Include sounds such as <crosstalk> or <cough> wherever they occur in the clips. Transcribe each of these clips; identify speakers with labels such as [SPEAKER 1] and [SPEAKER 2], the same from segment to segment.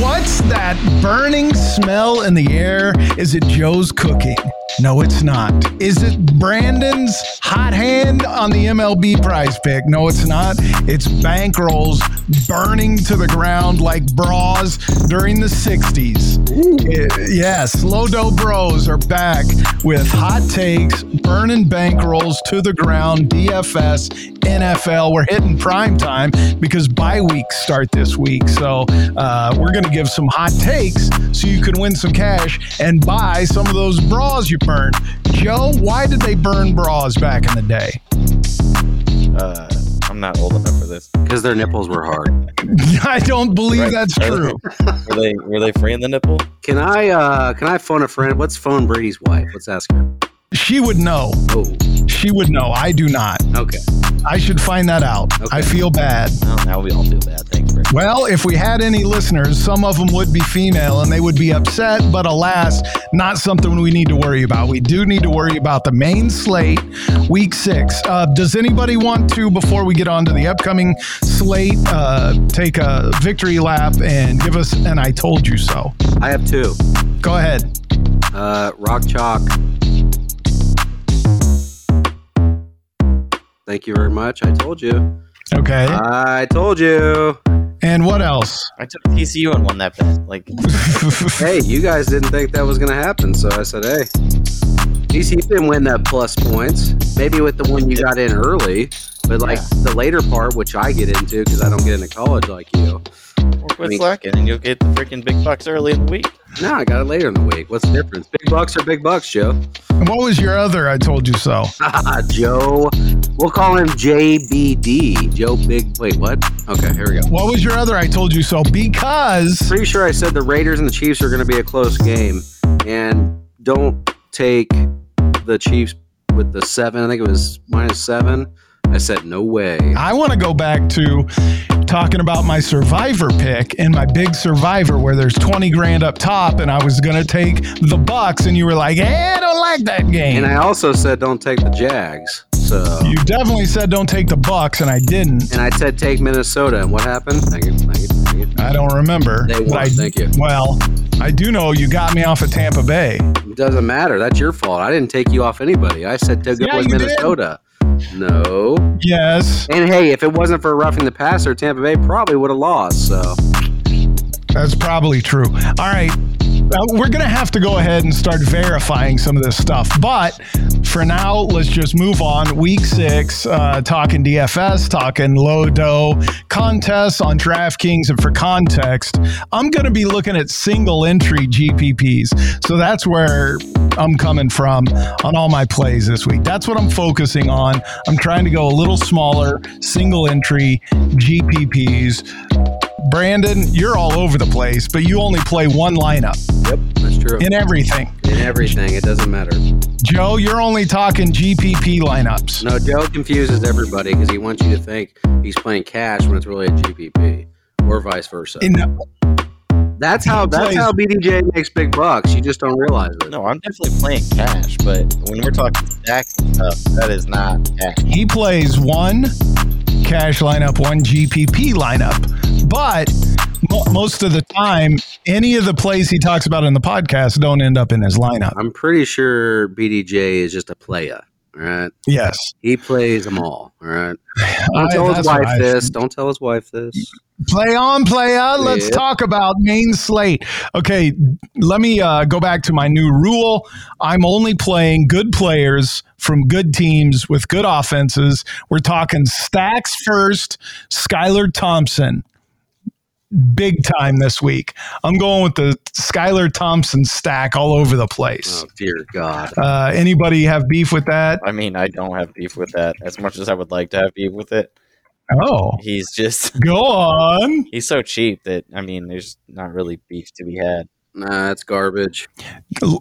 [SPEAKER 1] What's that burning smell in the air? Is it Joe's cooking? No, it's not. Is it Brandon's hot hand on the MLB prize pick? No, it's not. It's bankrolls burning to the ground like bras during the 60s. It- yes, Lodo Bros are back with hot takes, burning bankrolls to the ground, DFS, NFL. We're hitting prime time because bye weeks start this week. So uh, we're going to give some hot takes so you can win some cash and buy some of those bras you burned. Joe, why did they burn bras back in the day?
[SPEAKER 2] Uh, I'm not old enough for this.
[SPEAKER 3] Because their nipples were hard. <laughs>
[SPEAKER 1] I don't believe
[SPEAKER 2] Right.
[SPEAKER 1] that's true.
[SPEAKER 2] Were they were they free in the nipple?
[SPEAKER 3] Can I uh can I phone a friend? Let's phone Brady's wife. Let's ask her.
[SPEAKER 1] She would know.
[SPEAKER 3] Oh,
[SPEAKER 1] She would know. I do not.
[SPEAKER 3] okay.
[SPEAKER 1] I should find that out.
[SPEAKER 3] Okay.
[SPEAKER 1] I feel bad.
[SPEAKER 2] No, now we all feel bad. Thanks, Rick.
[SPEAKER 1] Well, if we had any listeners, some of them would be female and they would be upset, but alas, not something we need to worry about. We do need to worry about the main slate, week six. Uh, does anybody want to, before we get on to the upcoming slate, uh, take a victory lap and give us an I told you so?
[SPEAKER 3] I have two.
[SPEAKER 1] Go ahead.
[SPEAKER 3] Uh Rock Chalk. Thank you very much. I told you.
[SPEAKER 1] Okay.
[SPEAKER 3] I told you.
[SPEAKER 1] and what else?
[SPEAKER 2] I took TCU and won that bet. Like, <laughs>
[SPEAKER 3] Hey, you guys didn't think that was going to happen, so I said, hey. DC didn't win that plus points. Maybe with the one you got in early, but like
[SPEAKER 2] Yeah.
[SPEAKER 3] the later part, which I get into because I don't get into college like you.
[SPEAKER 2] work with
[SPEAKER 3] mean-
[SPEAKER 2] slacking, and you'll get the freaking big bucks early in the week.
[SPEAKER 3] No, I got it later in the week. What's the difference? Big bucks or big bucks, Joe.
[SPEAKER 1] and what was your other I told you so? <laughs>
[SPEAKER 3] Joe. We'll call him JBD. Joe Big. Wait, what? Okay, here we go.
[SPEAKER 1] What was your other I told you so? Because
[SPEAKER 3] Pretty sure I said the Raiders and the Chiefs are going to be a close game, and don't take the Chiefs with the seven. I think it was minus seven. I said no way.
[SPEAKER 1] I want to go back to talking about my survivor pick and my big survivor where there's 20 grand up top and I was going to take the Bucks and you were like, "Hey, I don't like that game."
[SPEAKER 3] And I also said don't take the Jags. So
[SPEAKER 1] you definitely said don't take the Bucks and I didn't.
[SPEAKER 3] and I said take Minnesota. And what happened? Thank you. Thank you. Thank you.
[SPEAKER 1] I don't remember.
[SPEAKER 3] They won.
[SPEAKER 1] I,
[SPEAKER 3] Thank you.
[SPEAKER 1] Well, I do know you got me off of Tampa Bay.
[SPEAKER 3] It doesn't matter. That's your fault. I didn't take you off anybody. I said take
[SPEAKER 1] Yeah, you did.
[SPEAKER 3] No.
[SPEAKER 1] Yes,
[SPEAKER 3] And hey, if it wasn't for roughing the passer, Tampa Bay probably would have lost. So
[SPEAKER 1] that's probably true. All right. Uh, we're going to have to go ahead and start verifying some of this stuff. But for now, let's just move on. Week six, uh, talking DFS, talking low dough contests on DraftKings. And for context, I'm going to be looking at single entry GPPs. So that's where I'm coming from on all my plays this week. That's what I'm focusing on. I'm trying to go a little smaller, single entry GPPs. Brandon, you're all over the place, but you only play one lineup
[SPEAKER 3] yep, that's true.
[SPEAKER 1] in everything.
[SPEAKER 3] In everything, it doesn't matter.
[SPEAKER 1] Joe, you're only talking GPP lineups.
[SPEAKER 3] No, Joe confuses everybody because he wants you to think he's playing cash when it's really a GPP, or vice versa.
[SPEAKER 1] In-
[SPEAKER 3] That's how that's how BDJ makes big bucks. You just don't realize it.
[SPEAKER 2] No, I'm definitely playing cash, but when we're talking stacks and stuff, that is not cash.
[SPEAKER 1] he plays one cash lineup, one GPP lineup, but mo- most of the time, any of the plays he talks about in the podcast don't end up in his lineup.
[SPEAKER 3] I'm pretty sure BDJ is just a playa. All right,
[SPEAKER 1] Yes.
[SPEAKER 3] he plays them all. All right. <sighs> Don't tell his wife this.
[SPEAKER 1] think.
[SPEAKER 3] Don't tell his wife this.
[SPEAKER 1] Play on, play on. Let's
[SPEAKER 3] Yep.
[SPEAKER 1] talk about main slate. Okay, let me uh, go back to my new rule. I'm only playing good players from good teams with good offenses. We're talking stacks first. Skylar Thompson, big time this week. I'm going with the Skylar Thompson stack all over the place.
[SPEAKER 3] Oh dear God.
[SPEAKER 1] Uh, anybody have beef with that?
[SPEAKER 2] I mean, I don't have beef with that as much as I would like to have beef with it.
[SPEAKER 1] Oh,
[SPEAKER 2] He's just <laughs>
[SPEAKER 1] go on.
[SPEAKER 2] he's so cheap that I mean, there's not really beef to be had.
[SPEAKER 3] Nah, it's garbage.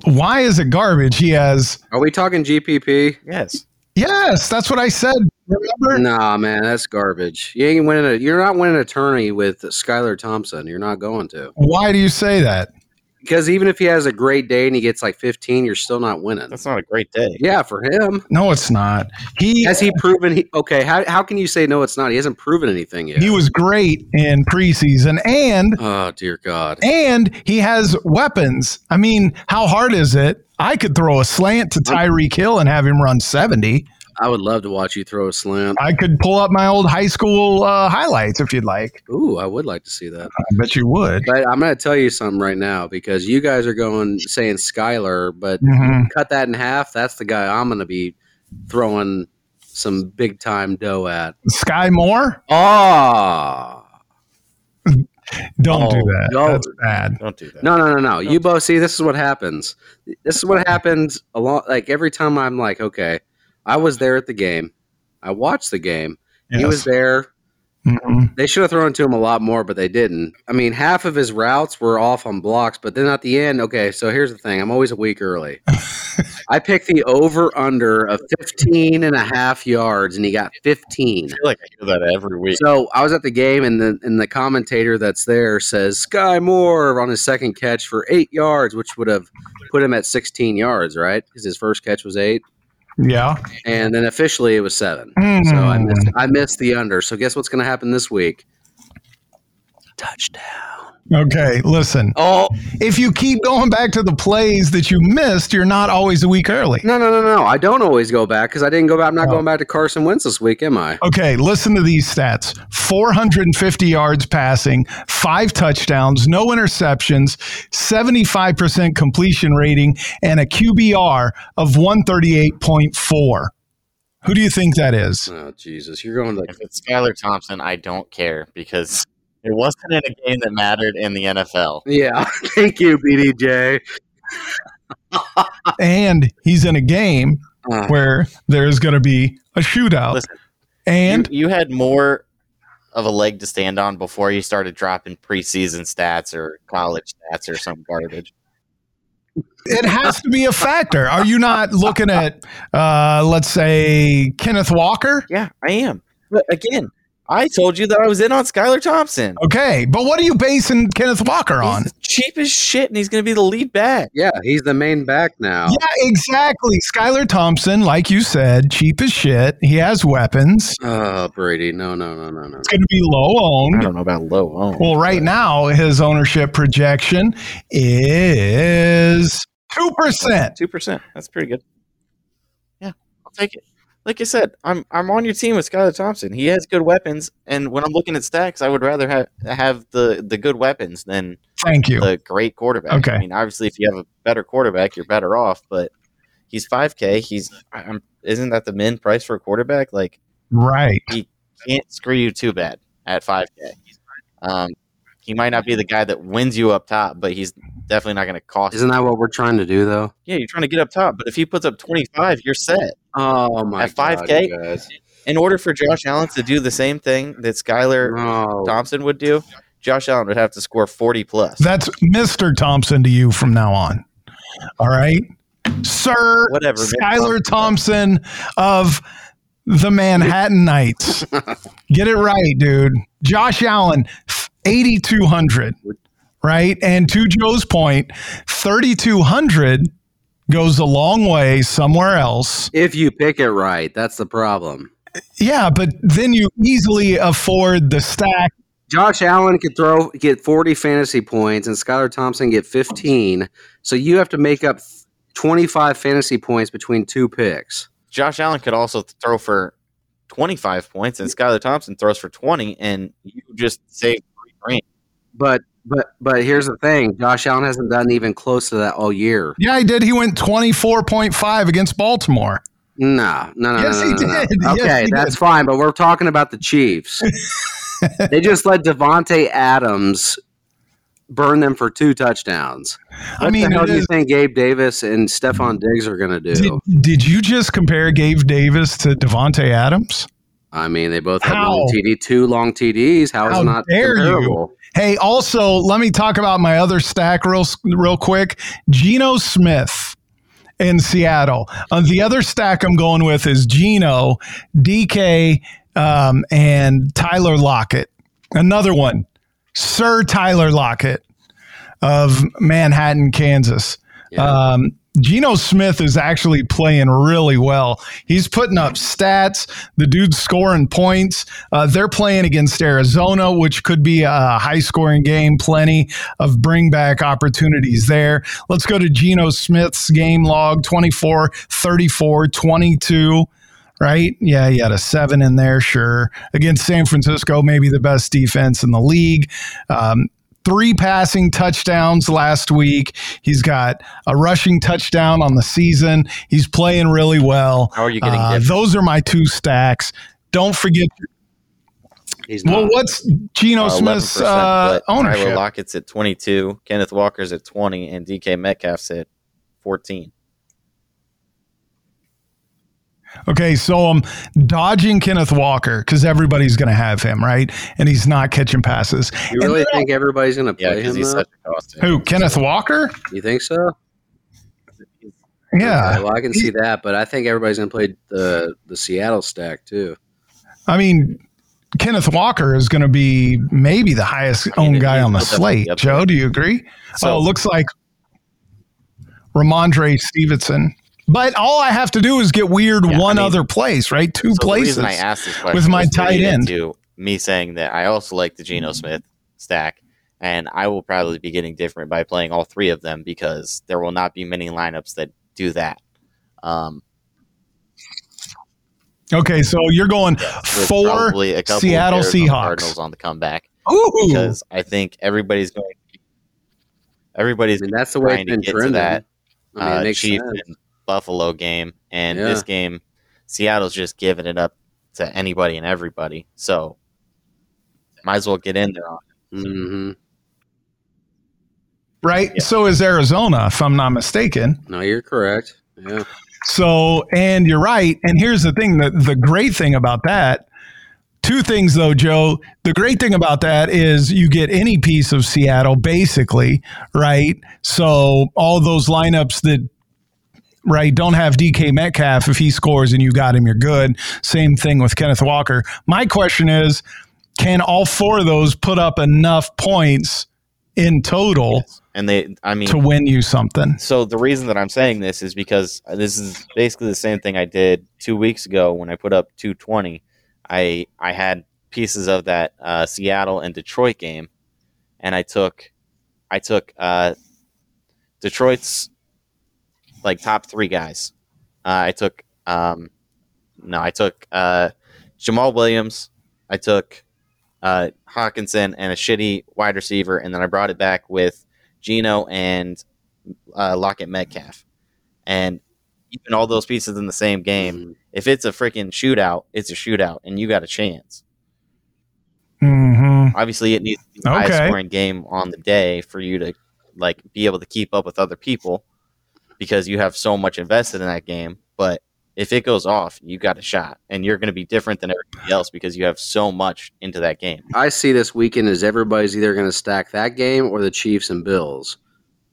[SPEAKER 1] Why is it garbage? He has.
[SPEAKER 3] Are we talking GPP?
[SPEAKER 2] Yes,
[SPEAKER 1] Yes, that's what I said. Remember?
[SPEAKER 3] Nah, man, that's garbage. You ain't winning a. You're not winning a tourney with Skylar Thompson. You're not going to.
[SPEAKER 1] Why do you say that?
[SPEAKER 3] Because even if he has a great day and he gets like 15, you're still not winning.
[SPEAKER 2] That's not a great day.
[SPEAKER 3] Yeah, for him.
[SPEAKER 1] No, it's not. He
[SPEAKER 3] Has he proven he okay, how, how can you say no it's not? He hasn't proven anything yet.
[SPEAKER 1] he was great in preseason and
[SPEAKER 3] oh dear God.
[SPEAKER 1] and he has weapons. I mean, how hard is it? I could throw a slant to Tyreek Hill and have him run 70.
[SPEAKER 3] I would love to watch you throw a slant.
[SPEAKER 1] I could pull up my old high school uh, highlights if you'd like.
[SPEAKER 3] Ooh, I would like to see that.
[SPEAKER 1] I bet you would.
[SPEAKER 3] But I'm going to tell you something right now because you guys are going saying Skylar, but
[SPEAKER 1] Mhm.
[SPEAKER 3] cut that in half. That's the guy I'm going to be throwing some big time dough at.
[SPEAKER 1] Skyy Moore?
[SPEAKER 3] Oh,
[SPEAKER 1] Don't
[SPEAKER 2] Oh,
[SPEAKER 1] do that.
[SPEAKER 3] no.
[SPEAKER 1] That's bad.
[SPEAKER 2] Don't do that.
[SPEAKER 3] no, no, no, no. You both see, this is what happens. This is what happens a lot. Like every time I'm like, okay, I was there at the game, I watched the game. He was there.
[SPEAKER 1] Mhm.
[SPEAKER 3] They should have thrown to him a lot more, but they didn't. I mean, half of his routes were off on blocks, but then at the end, okay, so here's the thing. I'm always a week early. <laughs> I picked the over under of 15 and a half yards, and he got 15.
[SPEAKER 2] I feel like I hear that every week.
[SPEAKER 3] So I was at the game, and the and the commentator that's there says Skyy Moore on his second catch for eight yards, which would have put him at 16 yards, right? Because his first catch was eight,
[SPEAKER 1] Yeah.
[SPEAKER 3] and then officially it was seven.
[SPEAKER 1] Mm.
[SPEAKER 3] So I missed, I missed the under. So guess what's going to happen this week? Touchdown.
[SPEAKER 1] Okay, listen.
[SPEAKER 3] Oh
[SPEAKER 1] If you keep going back to the plays that you missed, you're not always a week early.
[SPEAKER 3] no, no, no, no! I don't always go back because I didn't go back. I'm not
[SPEAKER 1] Oh.
[SPEAKER 3] going back to Carson Wentz this week, am I?
[SPEAKER 1] Okay, listen to these stats 450 yards passing, five touchdowns, no interceptions, 75% completion rating, and a QBR of 138.4. Who do you think that is?
[SPEAKER 3] Oh Jesus, you're going to
[SPEAKER 2] If it's Skylar Thompson, I don't care because it wasn't in a game that mattered in the NFL.
[SPEAKER 3] yeah. <laughs> Thank you, BDJ. <laughs>
[SPEAKER 1] And he's in a game
[SPEAKER 3] Uh,
[SPEAKER 1] where there's going to be a shootout.
[SPEAKER 2] Listen,
[SPEAKER 1] and
[SPEAKER 2] you, you had more of a leg to stand on before you started dropping preseason stats or college stats or some garbage.
[SPEAKER 1] it has to be a factor. Are you not looking at, uh, let's say, Kenneth Walker?
[SPEAKER 2] Yeah, I am. But again, I told you that I was in on Skylar Thompson.
[SPEAKER 1] Okay, but what are you basing Kenneth Walker on?
[SPEAKER 2] He's cheap as shit, and he's going to be the lead back.
[SPEAKER 3] yeah, he's the main back now.
[SPEAKER 1] Yeah, exactly. Skylar Thompson, like you said, cheap as shit. He has weapons.
[SPEAKER 3] Oh, Brady, no, no, no, no, no.
[SPEAKER 1] It's going to be low owned.
[SPEAKER 2] I don't know about low owned.
[SPEAKER 1] Well, right now, his ownership projection is 2%.
[SPEAKER 2] two percent. That's pretty good. Yeah, I'll take it. Like I said, I'm I'm on your team with Skylar Thompson. He has good weapons, and when I'm looking at stacks, I would rather have have the the good weapons than
[SPEAKER 1] Thank you.
[SPEAKER 2] the great quarterback.
[SPEAKER 1] Okay.
[SPEAKER 2] I mean, obviously, if you have a better quarterback, you're better off. But he's 5K. He's I'm, isn't that the min price for a quarterback? Like
[SPEAKER 1] Right.
[SPEAKER 2] He can't screw you too bad at 5K. Um, he might not be the guy that wins you up top, but he's definitely not going to cost.
[SPEAKER 3] Isn't that what we're trying to do, though?
[SPEAKER 2] yeah, you're trying to get up top, but if he puts up 25, you're set.
[SPEAKER 3] Oh my god.
[SPEAKER 2] At 5K?
[SPEAKER 3] God, you guys.
[SPEAKER 2] In order for Josh Allen to do the same thing that Skylar
[SPEAKER 3] No.
[SPEAKER 2] Thompson would do, Josh Allen would have to score 40 plus.
[SPEAKER 1] That's Mr. Thompson to you from now on. All right. Sir
[SPEAKER 2] Whatever, man.
[SPEAKER 1] Skylar Thompson of the Manhattan Knights. <laughs> Get it right, dude. Josh Allen, 8,200. Right. And to Joe's point, 3,200 goes a long way somewhere else.
[SPEAKER 3] If you pick it right, that's the problem.
[SPEAKER 1] Yeah. But then you easily afford the stack.
[SPEAKER 3] Josh Allen could throw get 40 fantasy points and Skylar Thompson get 15. So you have to make up 25 fantasy points between two picks.
[SPEAKER 2] Josh Allen could also throw for 25 points, and Skylar Thompson throws for 20, and you just save three grand.
[SPEAKER 3] But but but here's the thing, Josh Allen hasn't done even close to that all year.
[SPEAKER 1] Yeah, he did. He went 24.5 against Baltimore.
[SPEAKER 3] No, no, no.
[SPEAKER 1] Yes,
[SPEAKER 3] no,
[SPEAKER 1] he
[SPEAKER 3] no, no.
[SPEAKER 1] did. Yes,
[SPEAKER 3] Okay,
[SPEAKER 1] he
[SPEAKER 3] that's
[SPEAKER 1] did.
[SPEAKER 3] fine, but we're talking about the Chiefs. <laughs> they just let Davante Adams burn them for two touchdowns.
[SPEAKER 1] I mean, it
[SPEAKER 3] do you think Gabe Davis and Stefon Diggs are going to
[SPEAKER 1] Did,
[SPEAKER 3] do?
[SPEAKER 1] did you just compare Gabe Davis to Davante Adams?
[SPEAKER 3] I mean, they both have
[SPEAKER 1] How?
[SPEAKER 3] long TD, two long TDs. How is
[SPEAKER 1] How
[SPEAKER 3] it not
[SPEAKER 1] dare you. Hey, also, let me talk about my other stack real real quick. Geno Smith in Seattle. Uh, the other stack I'm going with is Geno, DK, um, and Tyler Lockett. Another one, Sir Tyler Lockett. of Manhattan, Kansas.
[SPEAKER 3] Yeah.
[SPEAKER 1] Um, Geno Smith is actually playing really well. He's putting up stats. The dude's scoring points. Uh, they're playing against Arizona, which could be a high scoring game. Plenty of bring back opportunities there. Let's go to Geno Smith's game log 24, 34, 22 right? Yeah, he had a seven in there, sure. Against San Francisco, maybe the best defense in the league. Um, three passing touchdowns last week. He's got a rushing touchdown on the season. He's playing really well.
[SPEAKER 2] How are you getting
[SPEAKER 1] Uh, those are my two stacks. Don't forget.
[SPEAKER 3] He's not.
[SPEAKER 1] Well, what's Geno
[SPEAKER 2] Uh,
[SPEAKER 1] Smith's
[SPEAKER 2] 11%,
[SPEAKER 1] uh,
[SPEAKER 2] but Tyler
[SPEAKER 1] ownership?
[SPEAKER 2] Lockett's at 22, Kenneth Walker's at 20, and DK Metcalf's at 14.
[SPEAKER 1] Okay, so I'm dodging Kenneth Walker because everybody's going to have him, right? And he's not catching passes.
[SPEAKER 3] you really think everybody's going to play
[SPEAKER 2] because
[SPEAKER 3] him?
[SPEAKER 2] he's
[SPEAKER 3] though?
[SPEAKER 2] such a cost.
[SPEAKER 1] Who? Kenneth Walker?
[SPEAKER 3] You think so?
[SPEAKER 1] Yeah.
[SPEAKER 3] Okay, well, I can see that, but I think everybody's going to play the the Seattle stack too.
[SPEAKER 1] I mean, Kenneth Walker is going to be maybe the highest
[SPEAKER 2] I mean,
[SPEAKER 1] owned guy on the slate. Joe, do you agree?
[SPEAKER 2] So-
[SPEAKER 1] oh, it looks like Rhamondre Stevenson. But all I have to do is get weird
[SPEAKER 2] Yeah, I
[SPEAKER 1] one
[SPEAKER 2] mean-
[SPEAKER 1] other place, right? Two
[SPEAKER 2] So the
[SPEAKER 1] places.
[SPEAKER 2] reason I asked this question
[SPEAKER 1] with my tight end.
[SPEAKER 2] into me saying that I also like the Geno Smith stack, and I will probably be getting different by playing all three of them because there will not be many lineups that do that. Um,
[SPEAKER 1] okay, so you're going
[SPEAKER 2] with
[SPEAKER 1] four
[SPEAKER 2] a
[SPEAKER 1] Seattle Seahawks.
[SPEAKER 2] Cardinals on the comeback
[SPEAKER 1] Ooh.
[SPEAKER 2] because I think everybody's going. Everybody's
[SPEAKER 3] I mean, that's the way
[SPEAKER 2] trying
[SPEAKER 3] it's
[SPEAKER 2] to
[SPEAKER 3] been
[SPEAKER 2] get to that
[SPEAKER 3] I mean,
[SPEAKER 2] uh, Chiefs and Buffalo game, and
[SPEAKER 3] Yeah.
[SPEAKER 2] this game, Seattle's just giving it up to anybody and everybody. So, might as well get in there. on it.
[SPEAKER 3] hmm
[SPEAKER 1] right?
[SPEAKER 2] Yeah.
[SPEAKER 1] So is Arizona, if I'm not mistaken.
[SPEAKER 3] No, you're correct. Yeah.
[SPEAKER 1] So, and you're right. And here's the thing the, the great thing about that, two things though, Joe. The great thing about that is you get any piece of Seattle basically, right? So, all those lineups that, right, don't have DK Metcalf, if he scores and you got him, you're good. Same thing with Kenneth Walker. My question is can all four of those put up enough points in total
[SPEAKER 2] And they, I mean,
[SPEAKER 1] to win you something?
[SPEAKER 2] so the reason that I'm saying this is because this is basically the same thing I did two weeks ago when I put up 220. I I had pieces of that uh, Seattle and Detroit game, and I took I took uh, Detroit's like top three guys. Uh, I took um, no, I took uh, Jamaal Williams. I took uh, Hockenson and a shitty wide receiver, and then I brought it back with Geno and uh, Lockett Metcalf, and even all those pieces in the same game.
[SPEAKER 3] Mhm.
[SPEAKER 2] If it's a freaking shootout, it's a shootout, and you got a chance.
[SPEAKER 1] Mm-hmm.
[SPEAKER 2] Obviously, it needs to be a
[SPEAKER 1] Okay.
[SPEAKER 2] high scoring game on the day for you to like be able to keep up with other people because you have so much invested in that game. But if it goes off, you got a shot, and you're going to be different than everybody else because you have so much into that game.
[SPEAKER 3] I see this weekend as everybody's either going to stack that game or the Chiefs and Bills.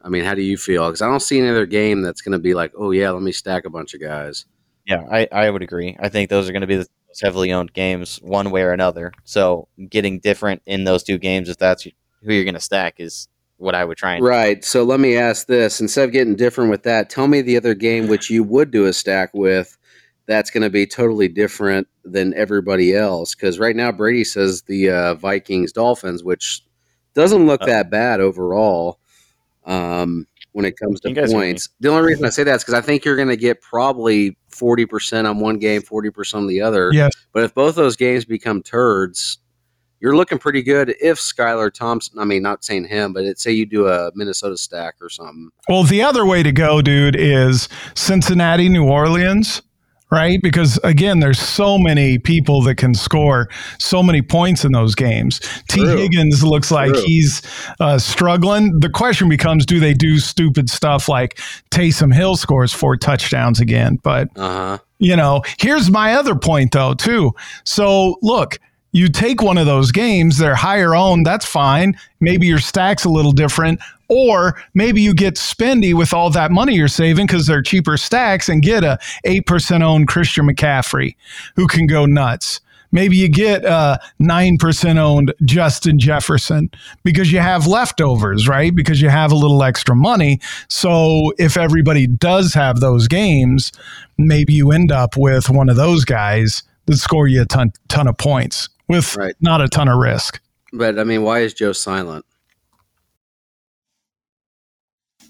[SPEAKER 3] I mean, how do you feel? Because I don't see any other game that's going to be like, oh yeah, let me stack a bunch of guys.
[SPEAKER 2] Yeah, I, I would agree. I think those are going to be the most heavily owned games, one way or another. So getting different in those two games, if that's who you're going to stack, is what I would try and.
[SPEAKER 3] Right. So let me ask this: instead of getting different with that, tell me the other game which you would do a stack with. That's going to be totally different than everybody else. Because right now Brady says the uh, Vikings Dolphins, which doesn't look
[SPEAKER 2] Oh.
[SPEAKER 3] that bad overall. Um, when it comes to
[SPEAKER 2] You guys are
[SPEAKER 3] points, the only reason I say that is because I think you're going to get probably forty percent on one game, forty percent on the other.
[SPEAKER 1] Yes.
[SPEAKER 3] But if both those games become turds, you're looking pretty good if Skylar Thompson, I mean, not saying him, but it, say you do a Minnesota stack or something.
[SPEAKER 1] Well, the other way to go, dude, is Cincinnati, New Orleans, right? Because again, there's so many people that can score so many points in those games.
[SPEAKER 3] Tee
[SPEAKER 1] Higgins looks like
[SPEAKER 3] True.
[SPEAKER 1] he's uh, struggling. The question becomes do they do stupid stuff like Taysom Hill scores four touchdowns again? But
[SPEAKER 3] Uh huh.
[SPEAKER 1] you know, here's my other point though, too. So look, you take one of those games, they're higher owned, that's fine. Maybe your stack's a little different. Or maybe you get spendy with all that money you're saving because they're cheaper stacks and get a 8% owned Christian McCaffrey who can go nuts. Maybe you get a 9% owned Justin Jefferson because you have leftovers, right? Because you have a little extra money. So if everybody does have those games, maybe you end up with one of those guys that score you a ton, ton of points with
[SPEAKER 3] Right.
[SPEAKER 1] not a ton of risk.
[SPEAKER 3] But I mean, why is Joe silent?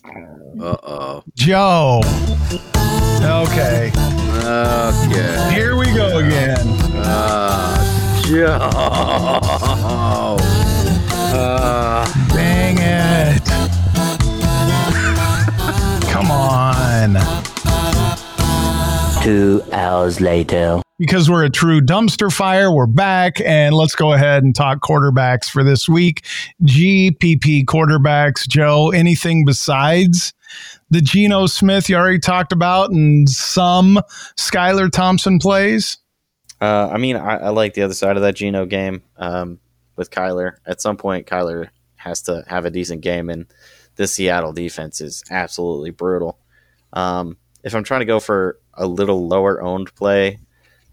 [SPEAKER 3] Uh oh.
[SPEAKER 1] Joe. Okay.
[SPEAKER 3] Okay.
[SPEAKER 1] Here we go again.
[SPEAKER 3] Uh, Joe. Uh,
[SPEAKER 1] Dang it. Come on.
[SPEAKER 4] Two hours later.
[SPEAKER 1] Because we're a true dumpster fire, we're back and let's go ahead and talk quarterbacks for this week. GPP quarterbacks, Joe, anything besides the Geno Smith you already talked about and some Skylar Thompson plays?
[SPEAKER 2] Uh, I mean, I, I like the other side of that Geno game um, with Kyler. At some point, Kyler has to have a decent game, and this Seattle defense is absolutely brutal. Um, if I'm trying to go for a little lower owned play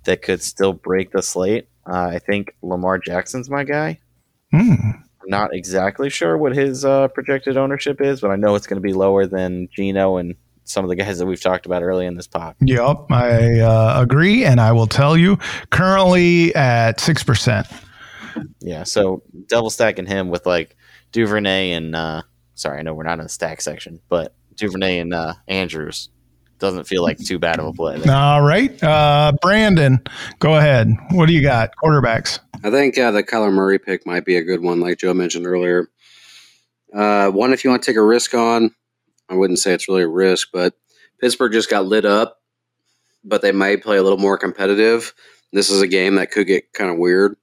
[SPEAKER 2] that could still break the slate, uh, I think Lamar Jackson's my guy.
[SPEAKER 1] Hmm.
[SPEAKER 2] I'm not exactly sure what his uh, projected ownership is, but I know it's going to be lower than Geno and some of the guys that we've talked about early in this pod.
[SPEAKER 1] Yep, I uh, agree. And I will tell you, currently at 6%.
[SPEAKER 2] Yeah, so double stacking him with like Duvernay and uh sorry, I know we're not in the stack section, but Duvernay and uh Andrews doesn't feel like too bad of a play. there.
[SPEAKER 1] All right. Uh, Brandon, go ahead. What do you got? Quarterbacks.
[SPEAKER 3] I think uh, the Kyler Murray pick might be a good one, like Joe mentioned earlier. Uh, one, if you want to take a risk on, I wouldn't say it's really a risk, but Pittsburgh just got lit up, but they might play a little more competitive. This is a game that could get kind of weird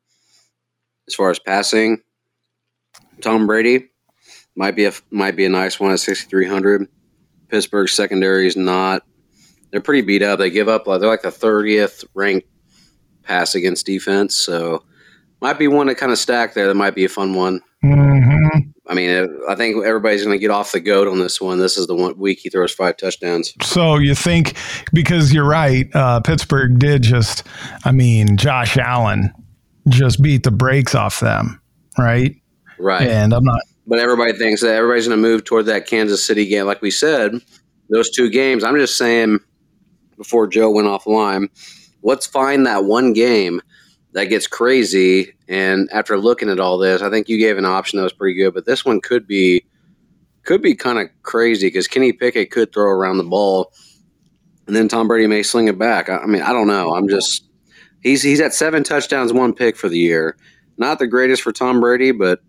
[SPEAKER 3] as far as passing. Tom Brady might be a might be a nice one at sixty three hundred. Pittsburgh secondary is not. They're pretty beat up. They give up. They're like the thirtieth ranked pass against defense. So might be one to kind of stack there. That might be a fun one.
[SPEAKER 1] hmm
[SPEAKER 3] I mean, I think everybody's going to get off the goat on this one. This is the one week he throws five touchdowns.
[SPEAKER 1] So you think, because you're right, uh, Pittsburgh did just, I mean, Josh Allen just beat the brakes off them, right?
[SPEAKER 3] Right.
[SPEAKER 1] And I'm not,
[SPEAKER 3] But everybody thinks that everybody's going to move toward that Kansas City game. Like we said, those two games, I'm just saying before Joe went offline, let's find that one game that gets crazy. And after looking at all this, I think you gave an option that was pretty good. But this one could be could be kind of crazy because Kenny Pickett could throw around the ball, and then Tom Brady may sling it back. I, I mean, I don't know. I'm just he's he's at seven touchdowns, one pick for the year. Not the greatest for Tom Brady, but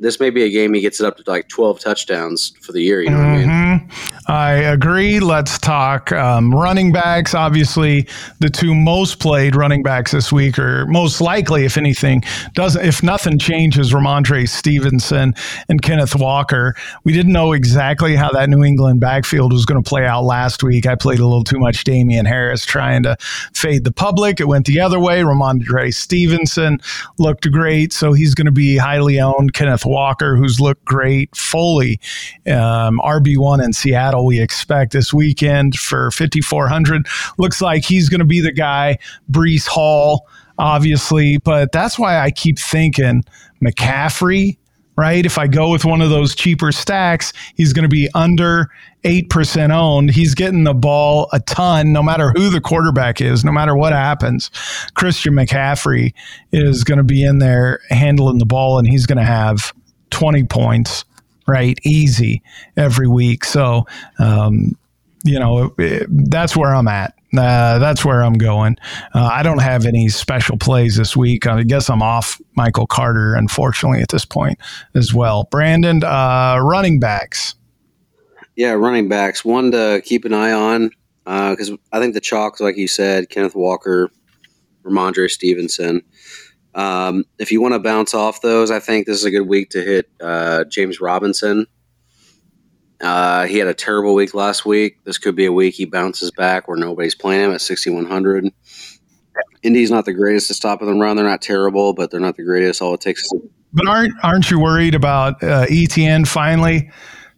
[SPEAKER 3] this may be a game he gets it up to like 12 touchdowns for the year. You know what I mean?
[SPEAKER 1] Mhm. I agree. Let's talk um, running backs. Obviously, the two most played running backs this week, or most likely, if anything, doesn't if nothing changes, Rhamondre Stevenson and Kenneth Walker. We didn't know exactly how that New England backfield was going to play out last week. I played a little too much Damien Harris trying to fade the public. It went the other way. Rhamondre Stevenson looked great, so he's going to be highly owned. Kenneth Walker, who's looked great. Foley, um, RB1 in Seattle, we expect this weekend for 5,400. Looks like he's going to be the guy. Breece Hall, obviously, but that's why I keep thinking McCaffrey. Right. If I go with one of those cheaper stacks, he's going to be under 8% owned. He's getting the ball a ton, no matter who the quarterback is, no matter what happens. Christian McCaffrey is going to be in there handling the ball, and he's going to have 20 points, right? Easy every week. So, um, you know, it- that's where I'm at. Uh, that's where I'm going. Uh, I don't have any special plays this week. I guess I'm off Michael Carter, unfortunately, at this point as well. Brandon, uh, running backs.
[SPEAKER 3] Yeah, running backs. One to keep an eye on because I think the chalks, like you said, Kenneth Walker, Rhamondre Stevenson. Um, if you want to bounce off those, I think this is a good week to hit uh, James Robinson. Uh, he had a terrible week last week. This could be a week he bounces back where nobody's playing him at 6,100. Indy's not the greatest at stopping the run. They're not terrible, but they're not the greatest. All it takes is
[SPEAKER 1] But aren't aren't you worried about uh, Etienne finally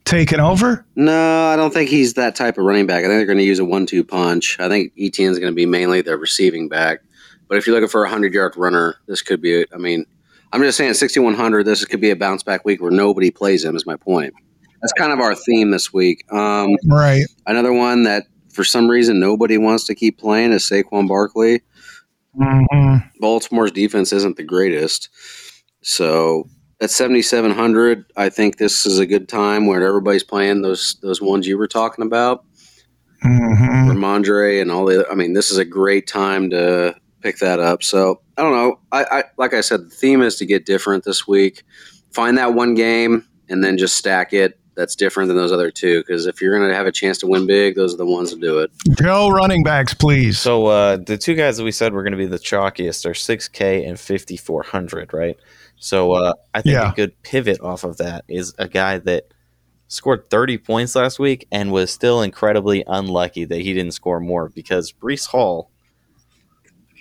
[SPEAKER 1] taking over?
[SPEAKER 3] No, I don't think he's that type of running back. I think they're going to use a one-two punch. I think Etienne's going to be mainly the receiving back. But if you're looking for a hundred yard runner, this could be. I mean, I'm just saying 6100. This could be a bounce back week where nobody plays him. Is my point. That's kind of our theme this week. Um,
[SPEAKER 1] Right.
[SPEAKER 3] another one that for some reason nobody wants to keep playing is Saquon Barkley.
[SPEAKER 1] hmm
[SPEAKER 3] Baltimore's defense isn't the greatest. So at 7700, I think this is a good time where everybody's playing those those ones you were talking about,
[SPEAKER 1] hmm
[SPEAKER 3] Rhamondre and all the I mean, this is a great time to pick that up. So, I don't know. I, I like I said the theme is to get different this week. Find that one game and then just stack it that's different than those other two because if you're going to have a chance to win big, those are the ones to do it.
[SPEAKER 1] Joe, running backs, please.
[SPEAKER 2] So uh, the two guys that we said were going to be the chalkiest are 6K and 5400, right? So uh, I think
[SPEAKER 1] Yeah.
[SPEAKER 2] a good pivot off of that is a guy that scored 30 points last week and was still incredibly unlucky that he didn't score more because Breece Hall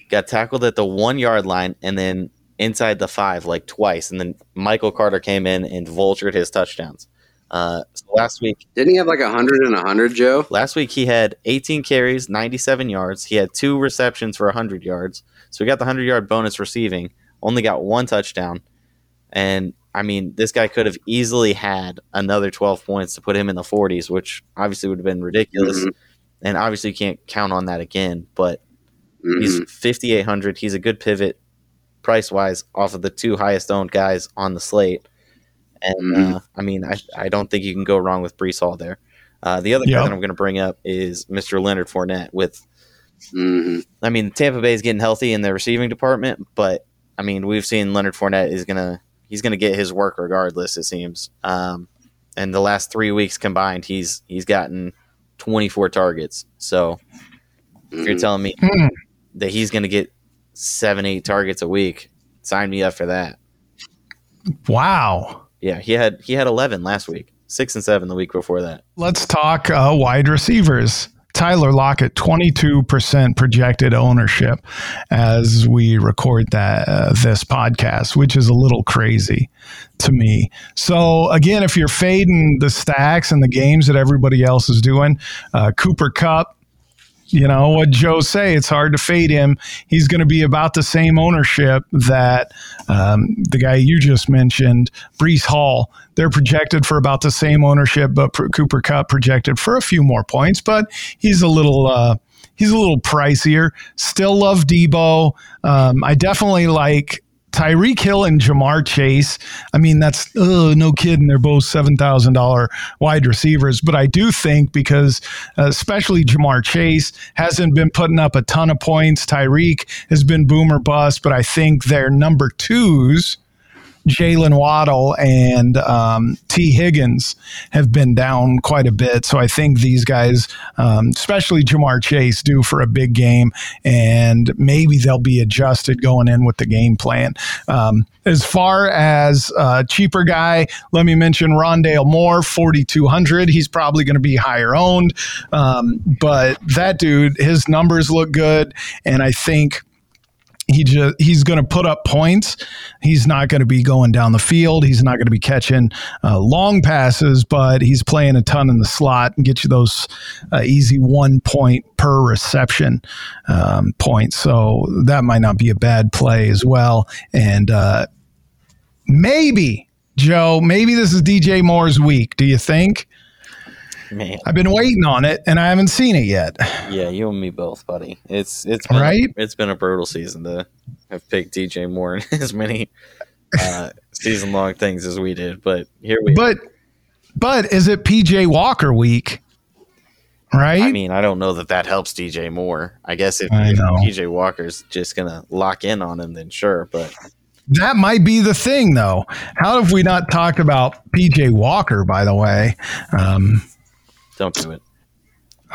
[SPEAKER 2] got tackled at the one yard line and then inside the five like twice, and then Michael Carter came in and vultured his touchdowns. Uh, so last week,
[SPEAKER 3] Didn't he have like a 100 and a 100, Joe?
[SPEAKER 2] Last week he had 18 carries, 97 yards. He had two receptions for 100 yards. So he got the 100 yard bonus receiving, only got one touchdown. And I mean, this guy could have easily had another 12 points to put him in the 40s, which obviously would have been ridiculous.
[SPEAKER 3] Mhm.
[SPEAKER 2] And obviously, you can't count on that again. But
[SPEAKER 3] Mhm.
[SPEAKER 2] he's 5,800. He's a good pivot price wise off of the two highest owned guys on the slate. And
[SPEAKER 3] Mhm.
[SPEAKER 2] uh, I mean, I, I don't think you can go wrong with Breece Hall there. Uh, the other
[SPEAKER 1] Yeah.
[SPEAKER 2] guy that I'm going to bring up is Mr. Leonard Fournette. With,
[SPEAKER 3] Mhm.
[SPEAKER 2] I mean, Tampa Bay is getting healthy in their receiving department, but I mean, we've seen Leonard Fournette is gonna he's gonna get his work regardless. It seems. Um, and the last three weeks combined, he's he's gotten 24 targets. So if you're
[SPEAKER 3] Mhm.
[SPEAKER 2] telling me
[SPEAKER 1] Hmm.
[SPEAKER 2] that he's gonna get seven, eight targets a week, sign me up for that.
[SPEAKER 1] Wow.
[SPEAKER 2] Yeah, he had he had 11 last week, six and seven the week before that.
[SPEAKER 1] Let's talk uh, wide receivers. Tyler Lockett, 22% projected ownership as we record that uh, this podcast, which is a little crazy to me. So again, if you're fading the stacks and the games that everybody else is doing, uh, Cooper Kupp, you know what Joe say. It's hard to fade him. He's going to be about the same ownership that um, the guy you just mentioned, Breece Hall. They're projected for about the same ownership, but Cooper Kupp projected for a few more points. But he's a little. Uh, He's a little pricier. Still love Deebo. Um, I definitely like Tyreek Hill and Ja'Marr Chase. I mean, that's no kidding. They're both seven thousand dollar wide receivers, but I do think because uh, especially Ja'Marr Chase hasn't been putting up a ton of points. Tyreek has been boomer bust, but I think their number twos. Jaylen Waddle and um, Tee Higgins have been down quite a bit. So I think these guys, um, especially Ja'Marr Chase, do for a big game, and maybe they'll be adjusted going in with the game plan. Um, as far as uh, cheaper guy, let me mention Rondale Moore, 4,200. He's probably going to be higher owned, um, but that dude, his numbers look good, and I think he just he's going to put up points. He's not going to be going down the field. He's not going to be catching uh, long passes, but he's playing a ton in the slot and get you those uh, easy one point per reception um, points. So that might not be a bad play as well. And uh, maybe Joe, maybe this is DJ Moore's week. Do you think?
[SPEAKER 2] Man,
[SPEAKER 1] I've been waiting on it and I haven't seen it yet.
[SPEAKER 2] yeah, you and me both, buddy. It's it's been
[SPEAKER 1] Right?
[SPEAKER 2] it's been a brutal season to have picked DJ Moore in <laughs> as many uh, season long things as we did, but here we.
[SPEAKER 1] But but is it PJ Walker week? Right?
[SPEAKER 2] I mean, I don't know that that helps DJ Moore. I guess if,
[SPEAKER 1] I
[SPEAKER 2] if. PJ Walker's just gonna lock in on him, then sure. But
[SPEAKER 1] That might be the thing, though. How have we not talked about PJ Walker, by the way? Um,
[SPEAKER 2] don't do it.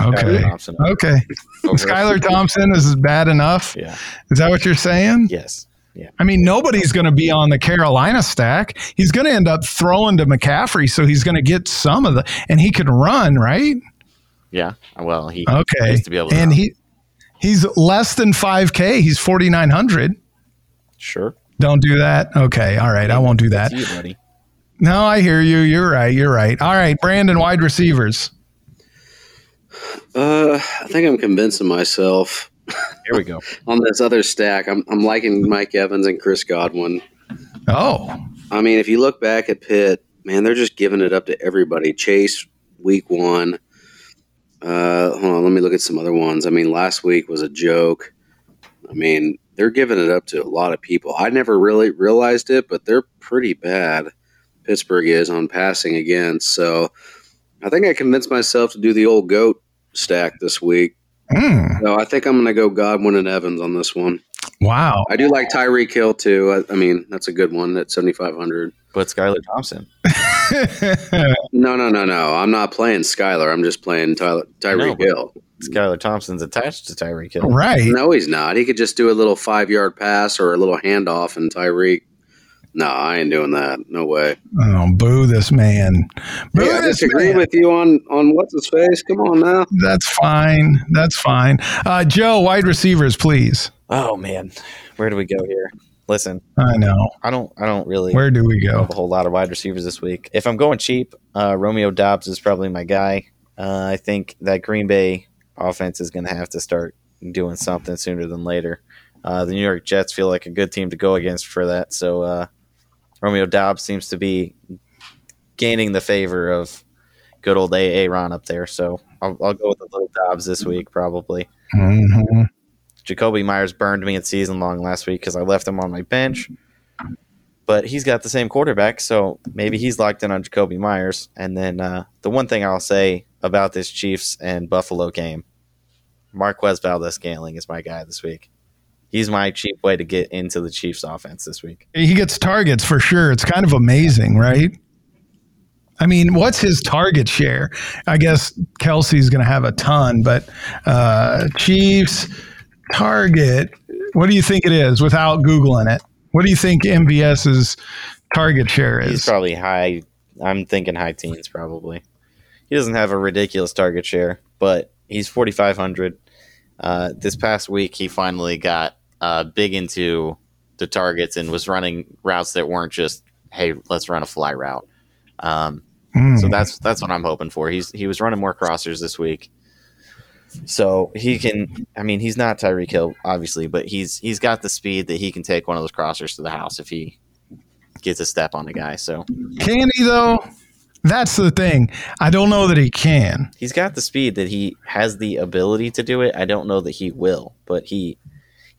[SPEAKER 1] okay.
[SPEAKER 2] Thompson.
[SPEAKER 1] Okay. Skylar Thompson is bad enough.
[SPEAKER 2] Yeah.
[SPEAKER 1] Is that what you're saying?
[SPEAKER 2] Yes. Yeah.
[SPEAKER 1] I mean, nobody's going to be on the Carolina stack. He's going to end up throwing to McCaffrey, so he's going to get some of the, and he can run, right?
[SPEAKER 2] Yeah. Well, he
[SPEAKER 1] Okay.
[SPEAKER 2] needs to be able to.
[SPEAKER 1] and he he's less than 5K. He's 4,900.
[SPEAKER 2] sure.
[SPEAKER 1] Don't do that. Okay. All right. I won't do that.
[SPEAKER 2] You, buddy.
[SPEAKER 1] No, I hear you. You're right. You're right. All right. Brandon, wide receivers.
[SPEAKER 3] Uh, I think I'm convincing myself.
[SPEAKER 2] Here we go. <laughs>
[SPEAKER 3] on this other stack. I'm I'm liking Mike Evans and Chris Godwin.
[SPEAKER 1] Oh,
[SPEAKER 3] I mean, if you look back at Pitt, man, they're just giving it up to everybody. Chase, week one. Uh, hold on, let me look at some other ones. I mean, last week was a joke. I mean, they're giving it up to a lot of people. I never really realized it, but they're pretty bad. Pittsburgh is on passing against. So I think I convinced myself to do the old goat stack this week.
[SPEAKER 1] Hmm.
[SPEAKER 3] So I think I'm going to go Godwin and Evans on this one.
[SPEAKER 1] wow.
[SPEAKER 3] I do like Tyreek Hill too. I, I mean, that's a good one at 7,500.
[SPEAKER 2] But Skylar Thompson. <laughs>
[SPEAKER 3] No, no, no, no. I'm not playing Skylar. I'm just playing Tyler,
[SPEAKER 2] No,
[SPEAKER 3] Tyreek
[SPEAKER 2] but-
[SPEAKER 3] Hill.
[SPEAKER 2] Skylar Thompson's attached to Tyreek Hill.
[SPEAKER 1] right.
[SPEAKER 3] No, he's not. He could just do a little five yard pass or a little handoff, and Tyreek. No, I ain't doing that. No way.
[SPEAKER 1] Oh, boo this man. Boo
[SPEAKER 3] Hey, I disagree
[SPEAKER 1] man.
[SPEAKER 3] with you on on what's his face. Come on now.
[SPEAKER 1] That's fine. That's fine. Uh, Joe, wide receivers, please.
[SPEAKER 2] Oh man, where do we go here? Listen,
[SPEAKER 1] I know.
[SPEAKER 2] I don't, I don't really
[SPEAKER 1] Where do we go?
[SPEAKER 2] have a whole lot of wide receivers this week. If I'm going cheap, uh, Romeo Doubs is probably my guy. Uh, I think that Green Bay offense is going to have to start doing something sooner than later. Uh, the New York Jets feel like a good team to go against for that. So uh, Romeo Doubs seems to be gaining the favor of good old AA Ron up there. So I'll, I'll go with the little Doubs this week probably.
[SPEAKER 1] Mhm.
[SPEAKER 2] Jakobi Meyers burned me at season long last week because I left him on my bench. But he's got the same quarterback, so maybe he's locked in on Jakobi Meyers. And then uh, the one thing I'll say about this Chiefs and Buffalo game, Marquez Valdes-Scantling is my guy this week. He's my cheap way to get into the Chiefs offense this week.
[SPEAKER 1] He gets targets for sure. It's kind of amazing, right? I mean, what's his target share? I guess Kelce's going to have a ton, but uh, Chiefs target. What do you think it is without Googling it? What do you think MVS's target share is?
[SPEAKER 2] He's probably high. I'm thinking high teens probably. He doesn't have a ridiculous target share, but he's 4,500. Uh, this past week, he finally got uh, big into the targets and was running routes that weren't just, hey, let's run a fly route. Um,
[SPEAKER 1] Hmm.
[SPEAKER 2] so that's that's what I'm hoping for. He's he was running more crossers this week, so he can. I mean, he's not Tyreek Hill, obviously, but he's he's got the speed that he can take one of those crossers to the house if he gets a step on the guy. So
[SPEAKER 1] Can he though? That's the thing. I don't know that he can.
[SPEAKER 2] he's got the speed that he has the ability to do it. I don't know that he will, but he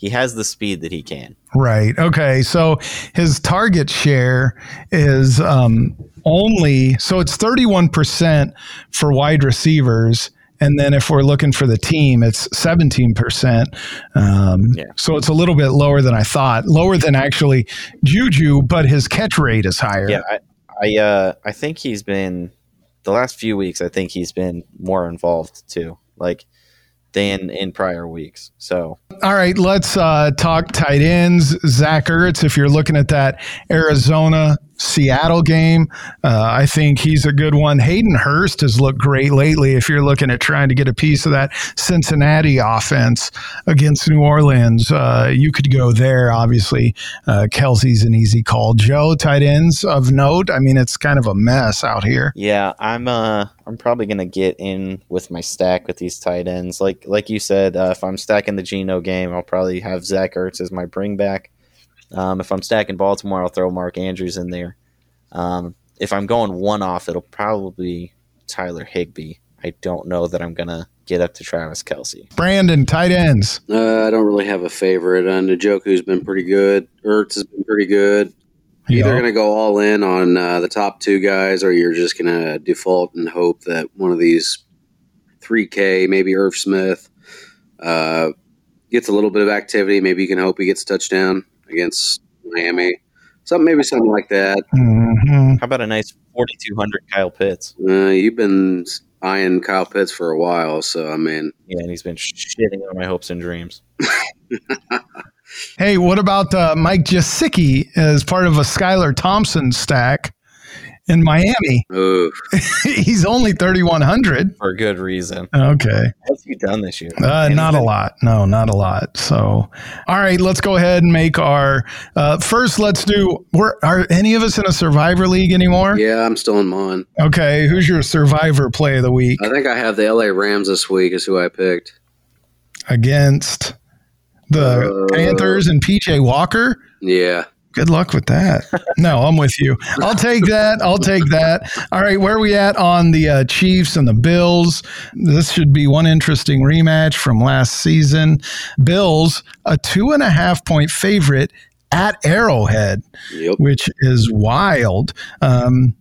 [SPEAKER 2] he has the speed that he can.
[SPEAKER 1] Right. Okay. So his target share is um, only so it's thirty one percent for wide receivers, and then if we're looking for the team, it's seventeen percent. Um,
[SPEAKER 2] Yeah.
[SPEAKER 1] So it's a little bit lower than I thought. Lower than actually Juju, but his catch rate is higher.
[SPEAKER 2] Yeah, I I uh I think he's been the last few weeks. I think he's been more involved too, like than in prior weeks. So
[SPEAKER 1] All right, let's uh, talk tight ends. Zach Ertz, if you're looking at that Arizona Seattle game, uh, I think he's a good one. Hayden Hurst has looked great lately. If you're looking at trying to get a piece of that Cincinnati offense against New Orleans, uh, you could go there. Obviously, uh, Kelce's an easy call. Joe, tight ends of note. I mean, it's kind of a mess out here.
[SPEAKER 2] yeah, I'm uh I'm probably gonna get in with my stack with these tight ends. Like like you said, uh, if I'm stacking the Geno game, I'll probably have Zach Ertz as my bring back. Um, if I'm stacking Baltimore, I'll throw Mark Andrews in there. Um, if I'm going one off, it'll probably be Tyler Higbee. I don't know that I'm gonna get up to Travis Kelce.
[SPEAKER 1] Brandon, tight ends.
[SPEAKER 3] Uh, I don't really have a favorite. Uh, Njoku's been pretty good. Ertz has been pretty good. You're either going to go all in on uh, the top two guys, or you're just going to default and hope that one of these 3K, maybe Irv Smith, uh, gets a little bit of activity. Maybe you can hope he gets a touchdown against Miami. Something, maybe something like that.
[SPEAKER 1] Mhm.
[SPEAKER 2] How about a nice 4,200 Kyle Pitts?
[SPEAKER 3] Uh, you've been eyeing Kyle Pitts for a while, so I mean,
[SPEAKER 2] Yeah, and he's been shitting on my hopes and dreams. <laughs>
[SPEAKER 1] Hey, what about uh, Mike Gesicki as part of a Skylar Thompson stack in Miami? <laughs> He's only 3,100.
[SPEAKER 2] For good reason.
[SPEAKER 1] Okay.
[SPEAKER 2] What's he done this year?
[SPEAKER 1] Uh, not a lot. No, not a lot. So, all right, let's go ahead and make our uh, first. Let's do. We're, are any of us in a Survivor League anymore?
[SPEAKER 3] yeah, I'm still in mine.
[SPEAKER 1] Okay. Who's your Survivor play of the week?
[SPEAKER 3] I think I have the LA Rams this week. Is who I picked.
[SPEAKER 1] against the
[SPEAKER 3] Uh,
[SPEAKER 1] Panthers and PJ Walker.
[SPEAKER 3] Yeah.
[SPEAKER 1] Good luck with that. No, I'm with you. I'll take that. I'll take that. All right, where are we at on the uh, Chiefs and the Bills? This should be one interesting rematch from last season. Bills, a two and a half point favorite at Arrowhead,
[SPEAKER 3] Yep.
[SPEAKER 1] which is wild. Um,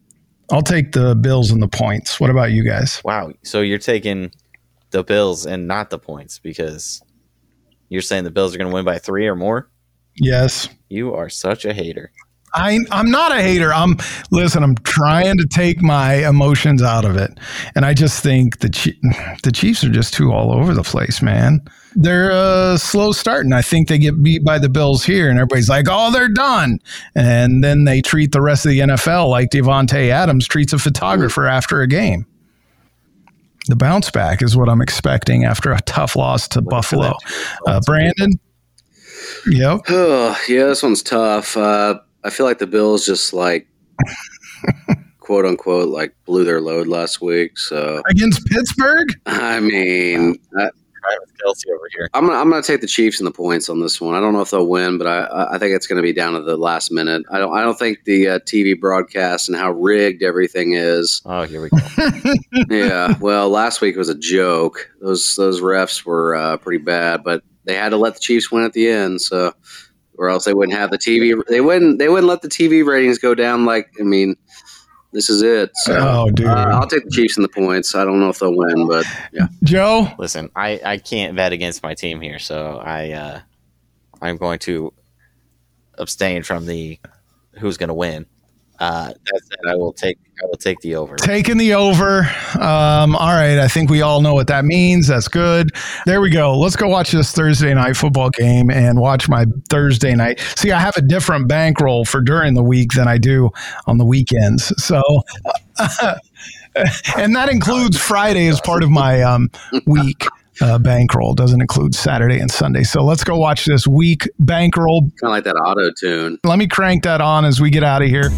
[SPEAKER 1] I'll take the Bills and the points. What about you guys?
[SPEAKER 2] Wow. So you're taking the Bills and not the points because you're saying the Bills are going to win by three or more?
[SPEAKER 1] Yes.
[SPEAKER 2] You are such a hater.
[SPEAKER 1] I, I'm not a hater. I'm listen. I'm trying to take my emotions out of it, and I just think the the Chiefs are just too all over the place, man. They're uh, slow starting. I think they get beat by the Bills here, and everybody's like, "Oh, they're done," and then they treat the rest of the NFL like Davante Adams treats a photographer after a game. The bounce back is what I'm expecting after a tough loss to Buffalo. Uh, Brandon, yep.
[SPEAKER 3] Oh, <sighs> yeah, this one's tough. Uh, I feel like the Bills just like <laughs> quote unquote like blew their load last week. So
[SPEAKER 1] against Pittsburgh.
[SPEAKER 3] I mean, I,
[SPEAKER 2] Travis Kelce over here.
[SPEAKER 3] I'm gonna, I'm gonna take the Chiefs and the points on this one. I don't know if they'll win, but I I think it's gonna be down to the last minute. I don't I don't think the uh, TV broadcast and how rigged everything is.
[SPEAKER 2] Oh, here we go. <laughs>
[SPEAKER 3] yeah. Well, last week was a joke. Those those refs were uh, pretty bad, but they had to let the Chiefs win at the end, so or else they wouldn't have the TV. They wouldn't. They wouldn't let the TV ratings go down. Like I mean, this is it. So
[SPEAKER 1] Oh, dude.
[SPEAKER 3] uh, I'll take the Chiefs in the points. I don't know if they'll win, but yeah.
[SPEAKER 1] Joe,
[SPEAKER 2] Listen, I, I can't bet against my team here, so I uh, I'm going to abstain from the who's going to win. Uh, that said, I will take I will take the over.
[SPEAKER 1] taking the over. Um, all right. I think we all know what that means. That's good. There we go. Let's go watch this Thursday night football game and watch my Thursday night. See, I have a different bankroll for during the week than I do on the weekends. So, <laughs> and that includes Friday as part of my um, week. Uh, bankroll doesn't include Saturday and Sunday. So let's go watch this week bankroll
[SPEAKER 3] Kind of like that auto tune.
[SPEAKER 1] let me crank that on as we get out of here.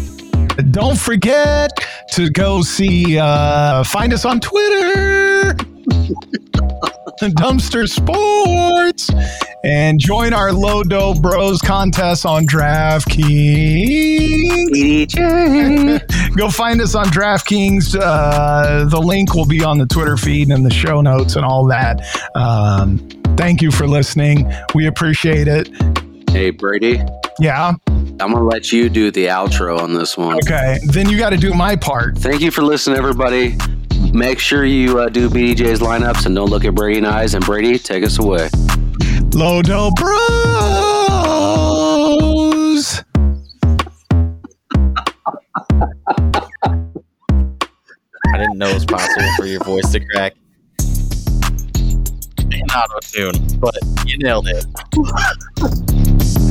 [SPEAKER 1] Don't forget to go see, uh, find us on Twitter, <laughs> Dumpster Sports, and join our Low Dough Bros contest on DraftKings. <laughs> go find us on DraftKings. Uh, the link will be on the Twitter feed and the show notes and all that. Um, thank you for listening. We appreciate it.
[SPEAKER 3] Hey Brady,
[SPEAKER 1] Yeah.
[SPEAKER 3] I'm gonna let you do the outro on this one.
[SPEAKER 1] Okay. Then you got to do my part.
[SPEAKER 3] Thank you for listening, everybody. Make sure you uh, do BDJ's lineups and don't look at Brady in the eyes. And Brady, take us away.
[SPEAKER 1] Low Dough Bros.
[SPEAKER 2] I didn't know it was possible for your voice to crack and auto tune, but you nailed it. <laughs>